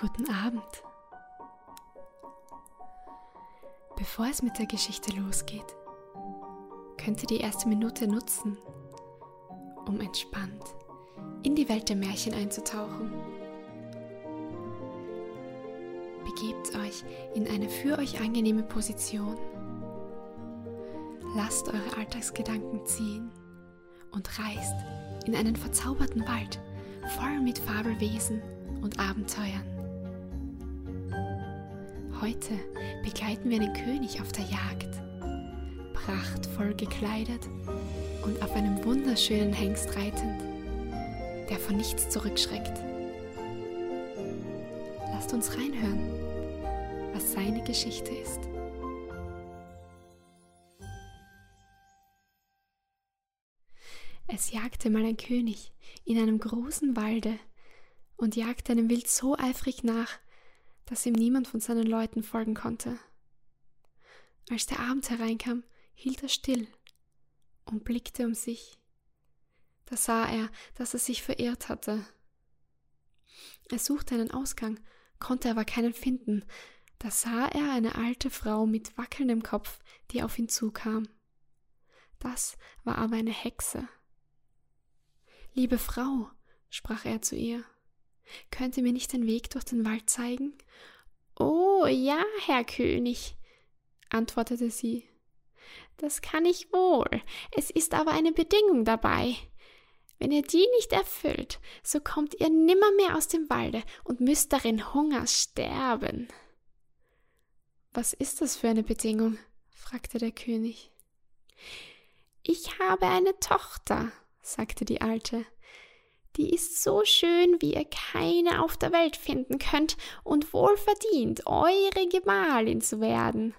Guten Abend. Bevor es mit der Geschichte losgeht, könnt ihr die erste Minute nutzen, um entspannt in die Welt der Märchen einzutauchen. Begebt euch in eine für euch angenehme Position. Lasst eure Alltagsgedanken ziehen und reist in einen verzauberten Wald voll mit Fabelwesen und Abenteuern. Heute begleiten wir einen König auf der Jagd, prachtvoll gekleidet und auf einem wunderschönen Hengst reitend, der von nichts zurückschreckt. Lasst uns reinhören, was seine Geschichte ist. Es jagte mal ein König in einem großen Walde und jagte einem Wild so eifrig nach, dass ihm niemand von seinen Leuten folgen konnte. Als der Abend hereinkam, hielt er still und blickte um sich. Da sah er, dass er sich verirrt hatte. Er suchte einen Ausgang, konnte aber keinen finden. Da sah er eine alte Frau mit wackelndem Kopf, die auf ihn zukam. Das war aber eine Hexe. Liebe Frau, sprach er zu ihr, könnt ihr mir nicht den Weg durch den Wald zeigen? Oh ja, Herr König, antwortete sie. Das kann ich wohl. Es ist aber eine Bedingung dabei. Wenn ihr die nicht erfüllt, so kommt ihr nimmermehr aus dem Walde und müsst darin Hungers sterben. Was ist das für eine Bedingung? fragte der König. Ich habe eine Tochter, sagte die Alte. Die ist so schön, wie ihr keine auf der Welt finden könnt und wohl verdient, eure Gemahlin zu werden.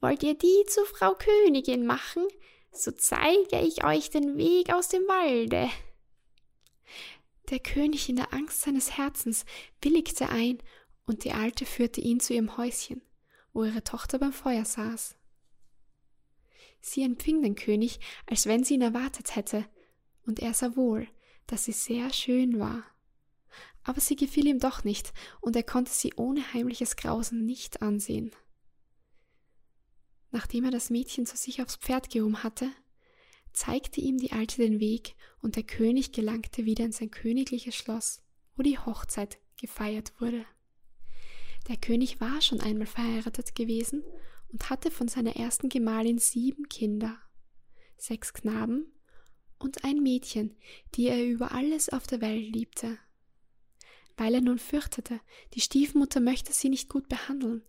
Wollt ihr die zu Frau Königin machen, so zeige ich euch den Weg aus dem Walde. Der König in der Angst seines Herzens willigte ein, und die Alte führte ihn zu ihrem Häuschen, wo ihre Tochter beim Feuer saß. Sie empfing den König, als wenn sie ihn erwartet hätte, und er sah wohl, dass sie sehr schön war. Aber sie gefiel ihm doch nicht, und er konnte sie ohne heimliches Grausen nicht ansehen. Nachdem er das Mädchen zu sich aufs Pferd gehoben hatte, zeigte ihm die Alte den Weg, und der König gelangte wieder in sein königliches Schloss, wo die Hochzeit gefeiert wurde. Der König war schon einmal verheiratet gewesen und hatte von seiner ersten Gemahlin sieben Kinder, sechs Knaben und ein Mädchen, die er über alles auf der Welt liebte. Weil er nun fürchtete, die Stiefmutter möchte sie nicht gut behandeln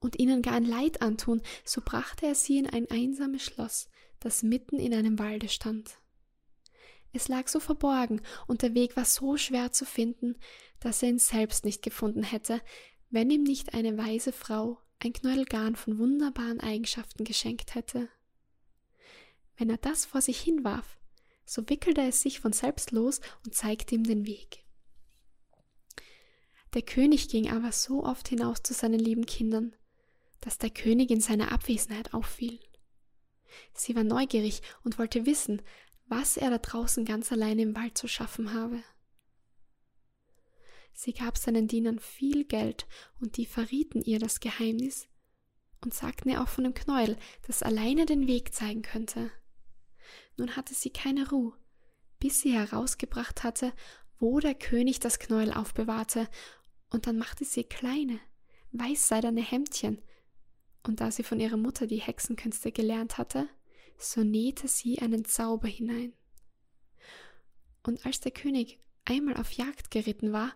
und ihnen gar ein Leid antun, so brachte er sie in ein einsames Schloss, das mitten in einem Walde stand. Es lag so verborgen und der Weg war so schwer zu finden, dass er ihn selbst nicht gefunden hätte, wenn ihm nicht eine weise Frau ein Knäuel Garn von wunderbaren Eigenschaften geschenkt hätte. Wenn er das vor sich hinwarf, so wickelte es sich von selbst los und zeigte ihm den Weg. Der König ging aber so oft hinaus zu seinen lieben Kindern, dass der König in seiner Abwesenheit auffiel. Sie war neugierig und wollte wissen, was er da draußen ganz allein im Wald zu schaffen habe. Sie gab seinen Dienern viel Geld, und die verrieten ihr das Geheimnis und sagten ihr auch von dem Knäuel, das alleine den Weg zeigen könnte. Nun hatte sie keine Ruhe, bis sie herausgebracht hatte, wo der König das Knäuel aufbewahrte, und dann machte sie kleine, weißseidene Hemdchen, und da sie von ihrer Mutter die Hexenkünste gelernt hatte, so nähte sie einen Zauber hinein. Und als der König einmal auf Jagd geritten war,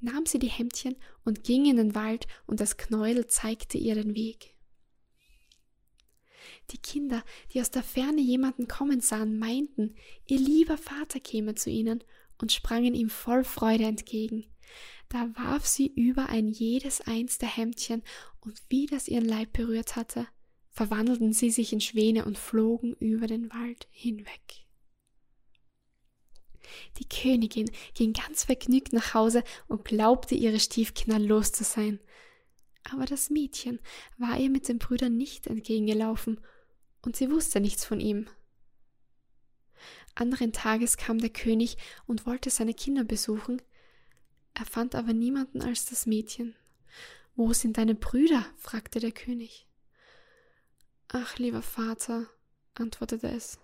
nahm sie die Hemdchen und ging in den Wald, und das Knäuel zeigte ihr den Weg. Die Kinder, die aus der Ferne jemanden kommen sahen, meinten, ihr lieber Vater käme zu ihnen und sprangen ihm voll Freude entgegen. Da warf sie über ein jedes eins der Hemdchen, und wie das ihren Leib berührt hatte, verwandelten sie sich in Schwäne und flogen über den Wald hinweg. Die Königin ging ganz vergnügt nach Hause und glaubte, ihre Stiefkinder los zu sein. Aber das Mädchen war ihr mit den Brüdern nicht entgegengelaufen und sie wusste nichts von ihm. Anderen Tages kam der König und wollte seine Kinder besuchen, Er fand aber niemanden als das Mädchen. Wo sind deine Brüder? fragte der König. Ach, lieber Vater, antwortete es.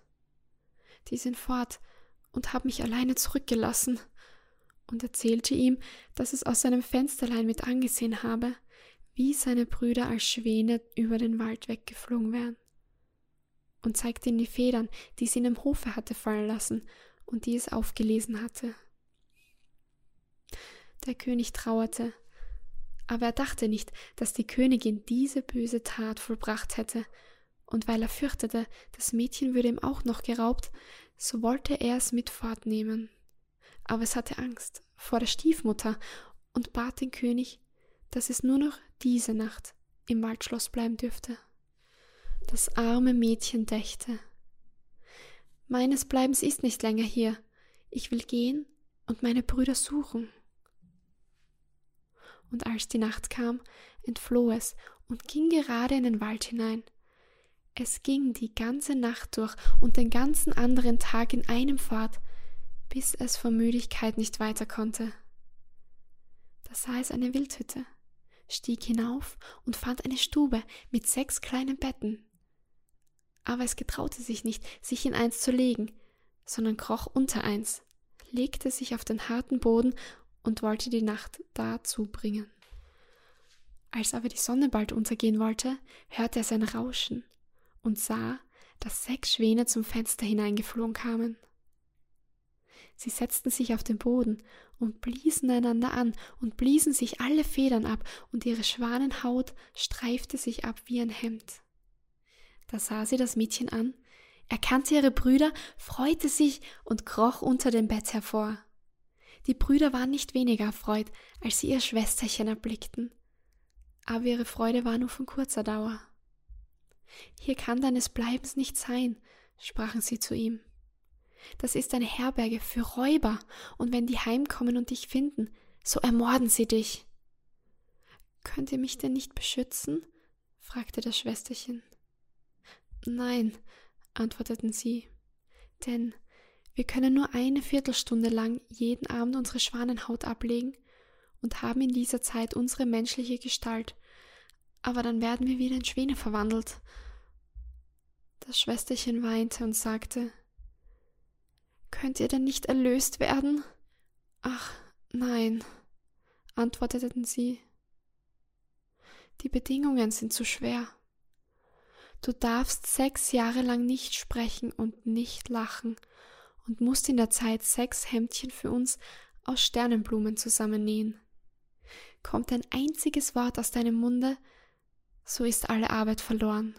Die sind fort und haben mich alleine zurückgelassen und erzählte ihm, dass es aus seinem Fensterlein mit angesehen habe, wie seine Brüder als Schwäne über den Wald weggeflogen wären. Und zeigte ihm die Federn, die sie in dem Hofe hatte fallen lassen und die es aufgelesen hatte. Der König trauerte, aber er dachte nicht, dass die Königin diese böse Tat vollbracht hätte, und weil er fürchtete, das Mädchen würde ihm auch noch geraubt, so wollte er es mit fortnehmen aber es hatte Angst vor der Stiefmutter und bat den König, dass es nur noch diese Nacht im Waldschloss bleiben dürfte. Das arme Mädchen dächte. Meines Bleibens ist nicht länger hier. Ich will gehen und meine Brüder suchen. Und als die Nacht kam, entfloh es und ging gerade in den Wald hinein. Es ging die ganze Nacht durch und den ganzen anderen Tag in einem fort, bis es vor Müdigkeit nicht weiter konnte. Da sah es eine Wildhütte, stieg hinauf und fand eine Stube mit sechs kleinen Betten. Aber es getraute sich nicht, sich in eins zu legen, sondern kroch unter eins, legte sich auf den harten Boden und wollte die Nacht da zubringen. Als aber die Sonne bald untergehen wollte, hörte er sein Rauschen und sah, dass sechs Schwäne zum Fenster hineingeflogen kamen. Sie setzten sich auf den Boden und bliesen einander an und bliesen sich alle Federn ab, und ihre Schwanenhaut streifte sich ab wie ein Hemd. Da sah sie das Mädchen an, erkannte ihre Brüder, freute sich und kroch unter dem Bett hervor. Die Brüder waren nicht weniger erfreut, als sie ihr Schwesterchen erblickten. Aber ihre Freude war nur von kurzer Dauer. Hier kann deines Bleibens nicht sein, sprachen sie zu ihm. Das ist eine Herberge für Räuber, und wenn die heimkommen und dich finden, so ermorden sie dich. Könnt ihr mich denn nicht beschützen? fragte das Schwesterchen. Nein, antworteten sie, denn wir können nur eine Viertelstunde lang jeden Abend unsere Schwanenhaut ablegen und haben in dieser Zeit unsere menschliche Gestalt, aber dann werden wir wieder in Schwäne verwandelt. Das Schwesterchen weinte und sagte, Könnt ihr denn nicht erlöst werden? Ach, nein, antworteten sie. Die Bedingungen sind zu schwer. Du darfst sechs Jahre lang nicht sprechen und nicht lachen und musst in der Zeit sechs Hemdchen für uns aus Sternenblumen zusammennähen. Kommt ein einziges Wort aus deinem Munde, so ist alle Arbeit verloren.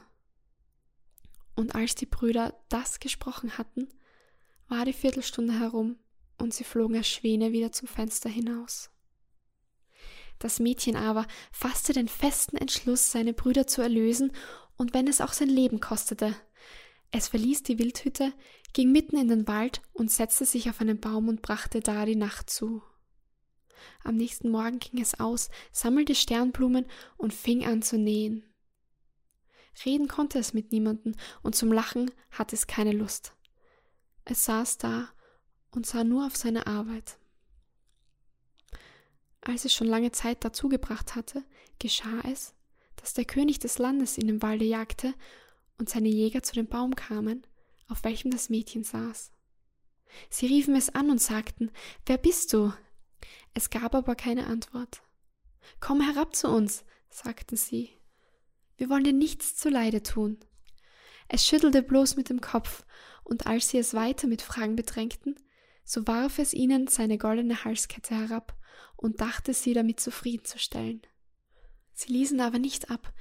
Und als die Brüder das gesprochen hatten, war die Viertelstunde herum und sie flogen als Schwäne wieder zum Fenster hinaus. Das Mädchen aber fasste den festen Entschluss, seine Brüder zu erlösen, und wenn es auch sein Leben kostete. Es verließ die Wildhütte, ging mitten in den Wald und setzte sich auf einen Baum und brachte da die Nacht zu. Am nächsten Morgen ging es aus, sammelte Sternblumen und fing an zu nähen. Reden konnte es mit niemanden, und zum Lachen hatte es keine Lust. Es saß da und sah nur auf seine Arbeit. Als es schon lange Zeit dazu gebracht hatte, geschah es, dass der König des Landes in dem Walde jagte und seine Jäger zu dem Baum kamen, auf welchem das Mädchen saß. Sie riefen es an und sagten, Wer bist du? Es gab aber keine Antwort. Komm herab zu uns, sagten sie. Wir wollen dir nichts zuleide tun. Es schüttelte bloß mit dem Kopf und als sie es weiter mit Fragen bedrängten, so warf es ihnen seine goldene Halskette herab und dachte sie damit zufriedenzustellen. Sie ließen aber nicht ab,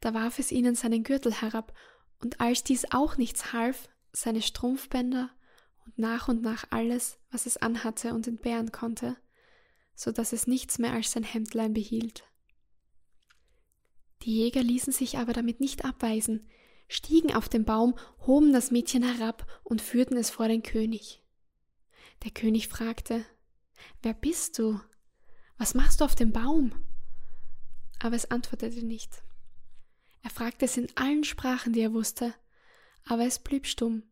da warf es ihnen seinen Gürtel herab, und als dies auch nichts half, seine Strumpfbänder und nach und nach alles, was es anhatte und entbehren konnte, so dass es nichts mehr als sein Hemdlein behielt. Die Jäger ließen sich aber damit nicht abweisen, stiegen auf den Baum, hoben das Mädchen herab und führten es vor den König. Der König fragte, Wer bist du? Was machst du auf dem Baum? Aber es antwortete nicht. Er fragte es in allen Sprachen, die er wusste, aber es blieb stumm,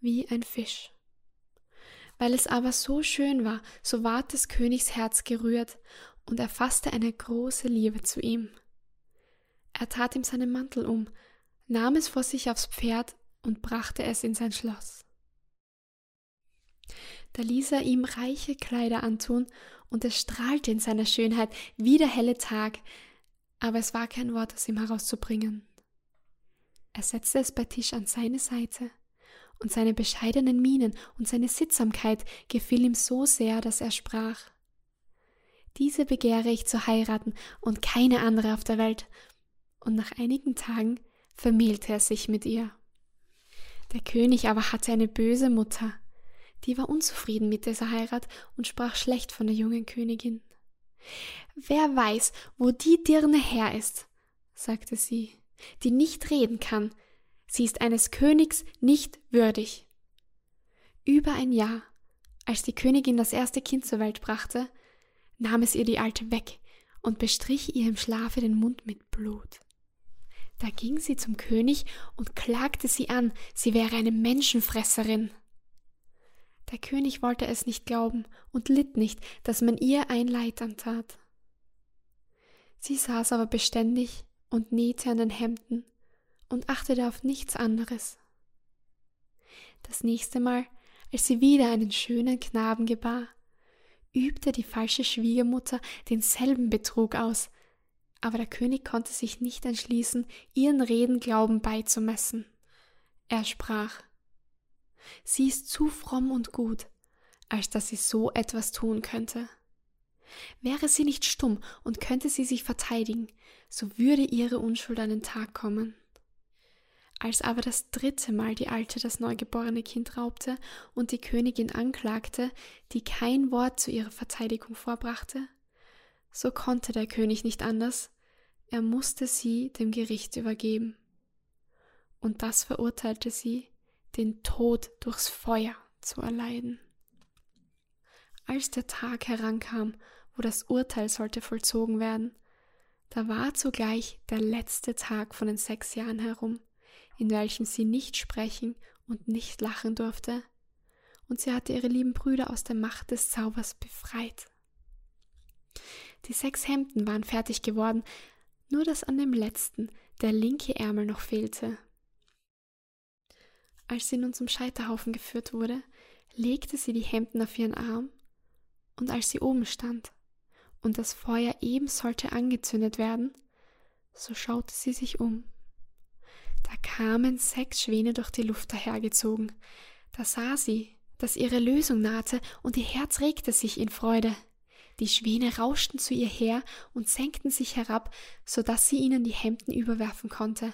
wie ein Fisch. Weil es aber so schön war, so ward des Königs Herz gerührt, und er fasste eine große Liebe zu ihm. Er tat ihm seinen Mantel um, nahm es vor sich aufs Pferd und brachte es in sein Schloss. Da ließ er ihm reiche Kleider antun, und es strahlte in seiner Schönheit wie der helle Tag, aber es war kein Wort aus ihm herauszubringen. Er setzte es bei Tisch an seine Seite, und seine bescheidenen Mienen und seine Sittsamkeit gefiel ihm so sehr, dass er sprach Diese begehre ich zu heiraten und keine andere auf der Welt. Und nach einigen Tagen vermählte er sich mit ihr. Der König aber hatte eine böse Mutter, die war unzufrieden mit dieser Heirat und sprach schlecht von der jungen Königin. Wer weiß, wo die Dirne her ist, sagte sie, die nicht reden kann. Sie ist eines Königs nicht würdig. Über ein Jahr, als die Königin das erste Kind zur Welt brachte, nahm es ihr die Alte weg und bestrich ihr im Schlafe den Mund mit Blut. Da ging sie zum König und klagte sie an, sie wäre eine Menschenfresserin. Der König wollte es nicht glauben und litt nicht, dass man ihr ein Leid antat. Sie saß aber beständig und nähte an den Hemden und achtete auf nichts anderes. Das nächste Mal, als sie wieder einen schönen Knaben gebar, übte die falsche Schwiegermutter denselben Betrug aus, aber der König konnte sich nicht entschließen, ihren Reden Glauben beizumessen. Er sprach Sie ist zu fromm und gut, als dass sie so etwas tun könnte. Wäre sie nicht stumm und könnte sie sich verteidigen, so würde ihre Unschuld an den Tag kommen. Als aber das dritte Mal die Alte das neugeborene Kind raubte und die Königin anklagte, die kein Wort zu ihrer Verteidigung vorbrachte, so konnte der König nicht anders, er musste sie dem Gericht übergeben. Und das verurteilte sie, den Tod durchs Feuer zu erleiden. Als der Tag herankam, wo das Urteil sollte vollzogen werden, da war zugleich der letzte Tag von den sechs Jahren herum, in welchem sie nicht sprechen und nicht lachen durfte, und sie hatte ihre lieben Brüder aus der Macht des Zaubers befreit. Die sechs Hemden waren fertig geworden, nur dass an dem letzten der linke Ärmel noch fehlte. Als sie nun zum Scheiterhaufen geführt wurde, legte sie die Hemden auf ihren Arm, und als sie oben stand und das Feuer eben sollte angezündet werden, so schaute sie sich um. Da kamen sechs Schwäne durch die Luft dahergezogen. Da sah sie, dass ihre Lösung nahte, und ihr Herz regte sich in Freude. Die Schwäne rauschten zu ihr her und senkten sich herab, so dass sie ihnen die Hemden überwerfen konnte.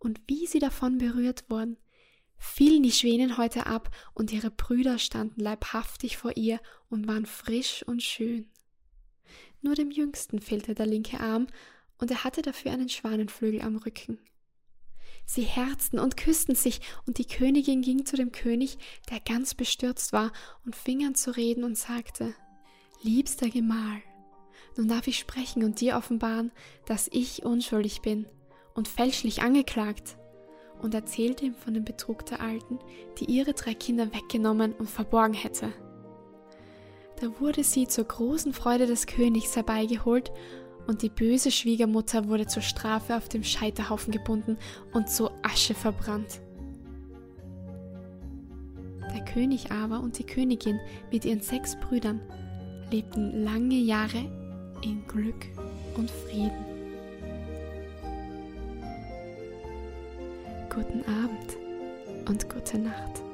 Und wie sie davon berührt wurden, fielen die Schwänen heute ab, und ihre Brüder standen leibhaftig vor ihr und waren frisch und schön. Nur dem Jüngsten fehlte der linke Arm, und er hatte dafür einen Schwanenflügel am Rücken. Sie herzten und küssten sich, und die Königin ging zu dem König, der ganz bestürzt war, und fing an zu reden und sagte Liebster Gemahl, nun darf ich sprechen und dir offenbaren, dass ich unschuldig bin und fälschlich angeklagt und erzählte ihm von dem Betrug der Alten, die ihre drei Kinder weggenommen und verborgen hätte. Da wurde sie zur großen Freude des Königs herbeigeholt, und die böse Schwiegermutter wurde zur Strafe auf dem Scheiterhaufen gebunden und zu Asche verbrannt. Der König aber und die Königin mit ihren sechs Brüdern lebten lange Jahre in Glück und Frieden. Guten Abend und gute Nacht.